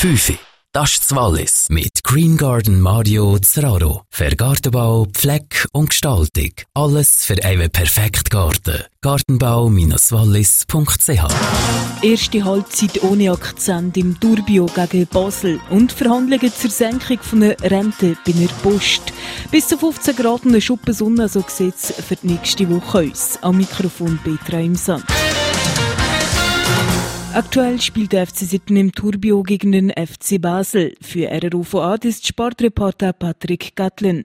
5. Das ist Wallis mit Green Garden Mario Zeraro. Für Gartenbau, Pfleck und Gestaltung. Alles für einen perfekten Garten. Gartenbau-wallis.ch Erste Halbzeit ohne Akzent im Turbio gegen Basel und Verhandlungen zur Senkung von der Rente bei der Post. Bis zu 15 Grad und eine Schuppe Sonne, so sieht es für die nächste Woche aus. Am Mikrofon Petra im Sand. Aktuell spielt der FC Sitten im Turbio gegen den FC Basel. Für RRUVA ist Sportreporter Patrick Gatlin.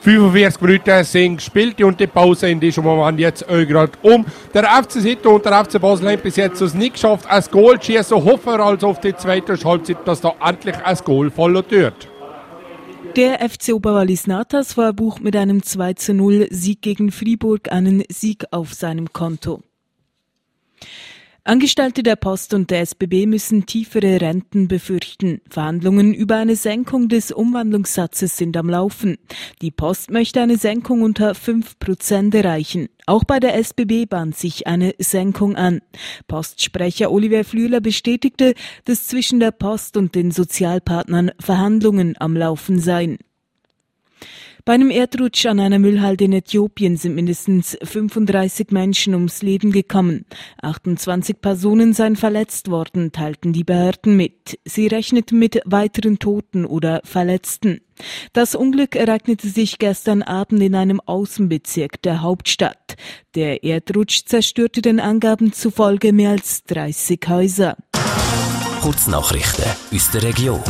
45 Minuten sind gespielt und die Pause in diesem Moment jetzt gerade um. Der FC Sitten und der FC Basel haben bis jetzt es nicht geschafft, ein Goal zu schießen. Hoffen wir also auf die zweite Halbzeit, dass da endlich ein Goal fallen wird. Der FC Oberwallis Natas verbucht mit einem 2 zu 0 Sieg gegen Fribourg einen Sieg auf seinem Konto. Angestellte der Post und der SBB müssen tiefere Renten befürchten. Verhandlungen über eine Senkung des Umwandlungssatzes sind am Laufen. Die Post möchte eine Senkung unter 5 Prozent erreichen. Auch bei der SBB bahnt sich eine Senkung an. Postsprecher Oliver Flühler bestätigte, dass zwischen der Post und den Sozialpartnern Verhandlungen am Laufen seien. Bei einem Erdrutsch an einer Müllhalde in Äthiopien sind mindestens 35 Menschen ums Leben gekommen. 28 Personen seien verletzt worden, teilten die Behörden mit. Sie rechneten mit weiteren Toten oder Verletzten. Das Unglück ereignete sich gestern Abend in einem Außenbezirk der Hauptstadt. Der Erdrutsch zerstörte den Angaben zufolge mehr als 30 Häuser. Kurznachrichten aus der Region.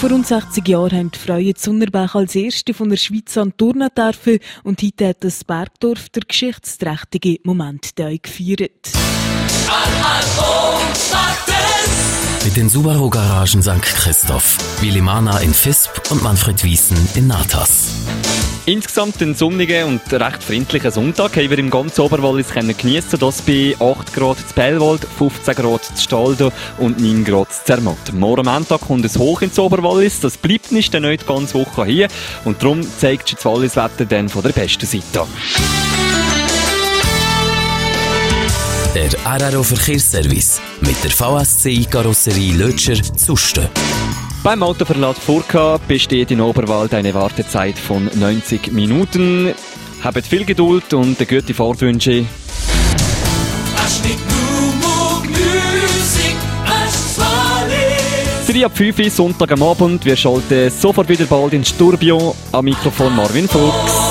Vor rund 60 Jahren haben die Freie Zunnerbach als erste von der Schweiz an Turnen dürfen und heute hat das Bergdorf der geschichtsträchtige Moment gefeiert. Mit den Subaru Garagen St. Christoph, Willi Mana in Fisp und Manfred Wiesen in Natas. Insgesamt einen sonnigen und recht freundlichen Sonntag haben wir im ganzen Oberwallis geniessen. Das bei 8 Grad zu Bellwald, 15 Grad zu Staldo und 9 Grad zu Zermatt. Morgen Montag kommt es hoch ins Oberwallis. Das bleibt nicht, dann nicht die ganze Woche hier. Und darum zeigt sich das Walliswetter dann von der besten Seite. Der RRO Verkehrsservice mit der VSC Karosserie Lötscher Zusten. Beim Autoverlad Furka besteht in Oberwald eine Wartezeit von 90 Minuten. Habt viel Geduld und eine gute Fahrtwünsche. Drei ab 5 Sonntag am Abend. Wir schalten sofort wieder bald ins Sturbio. Am Mikrofon Marvin Fuchs.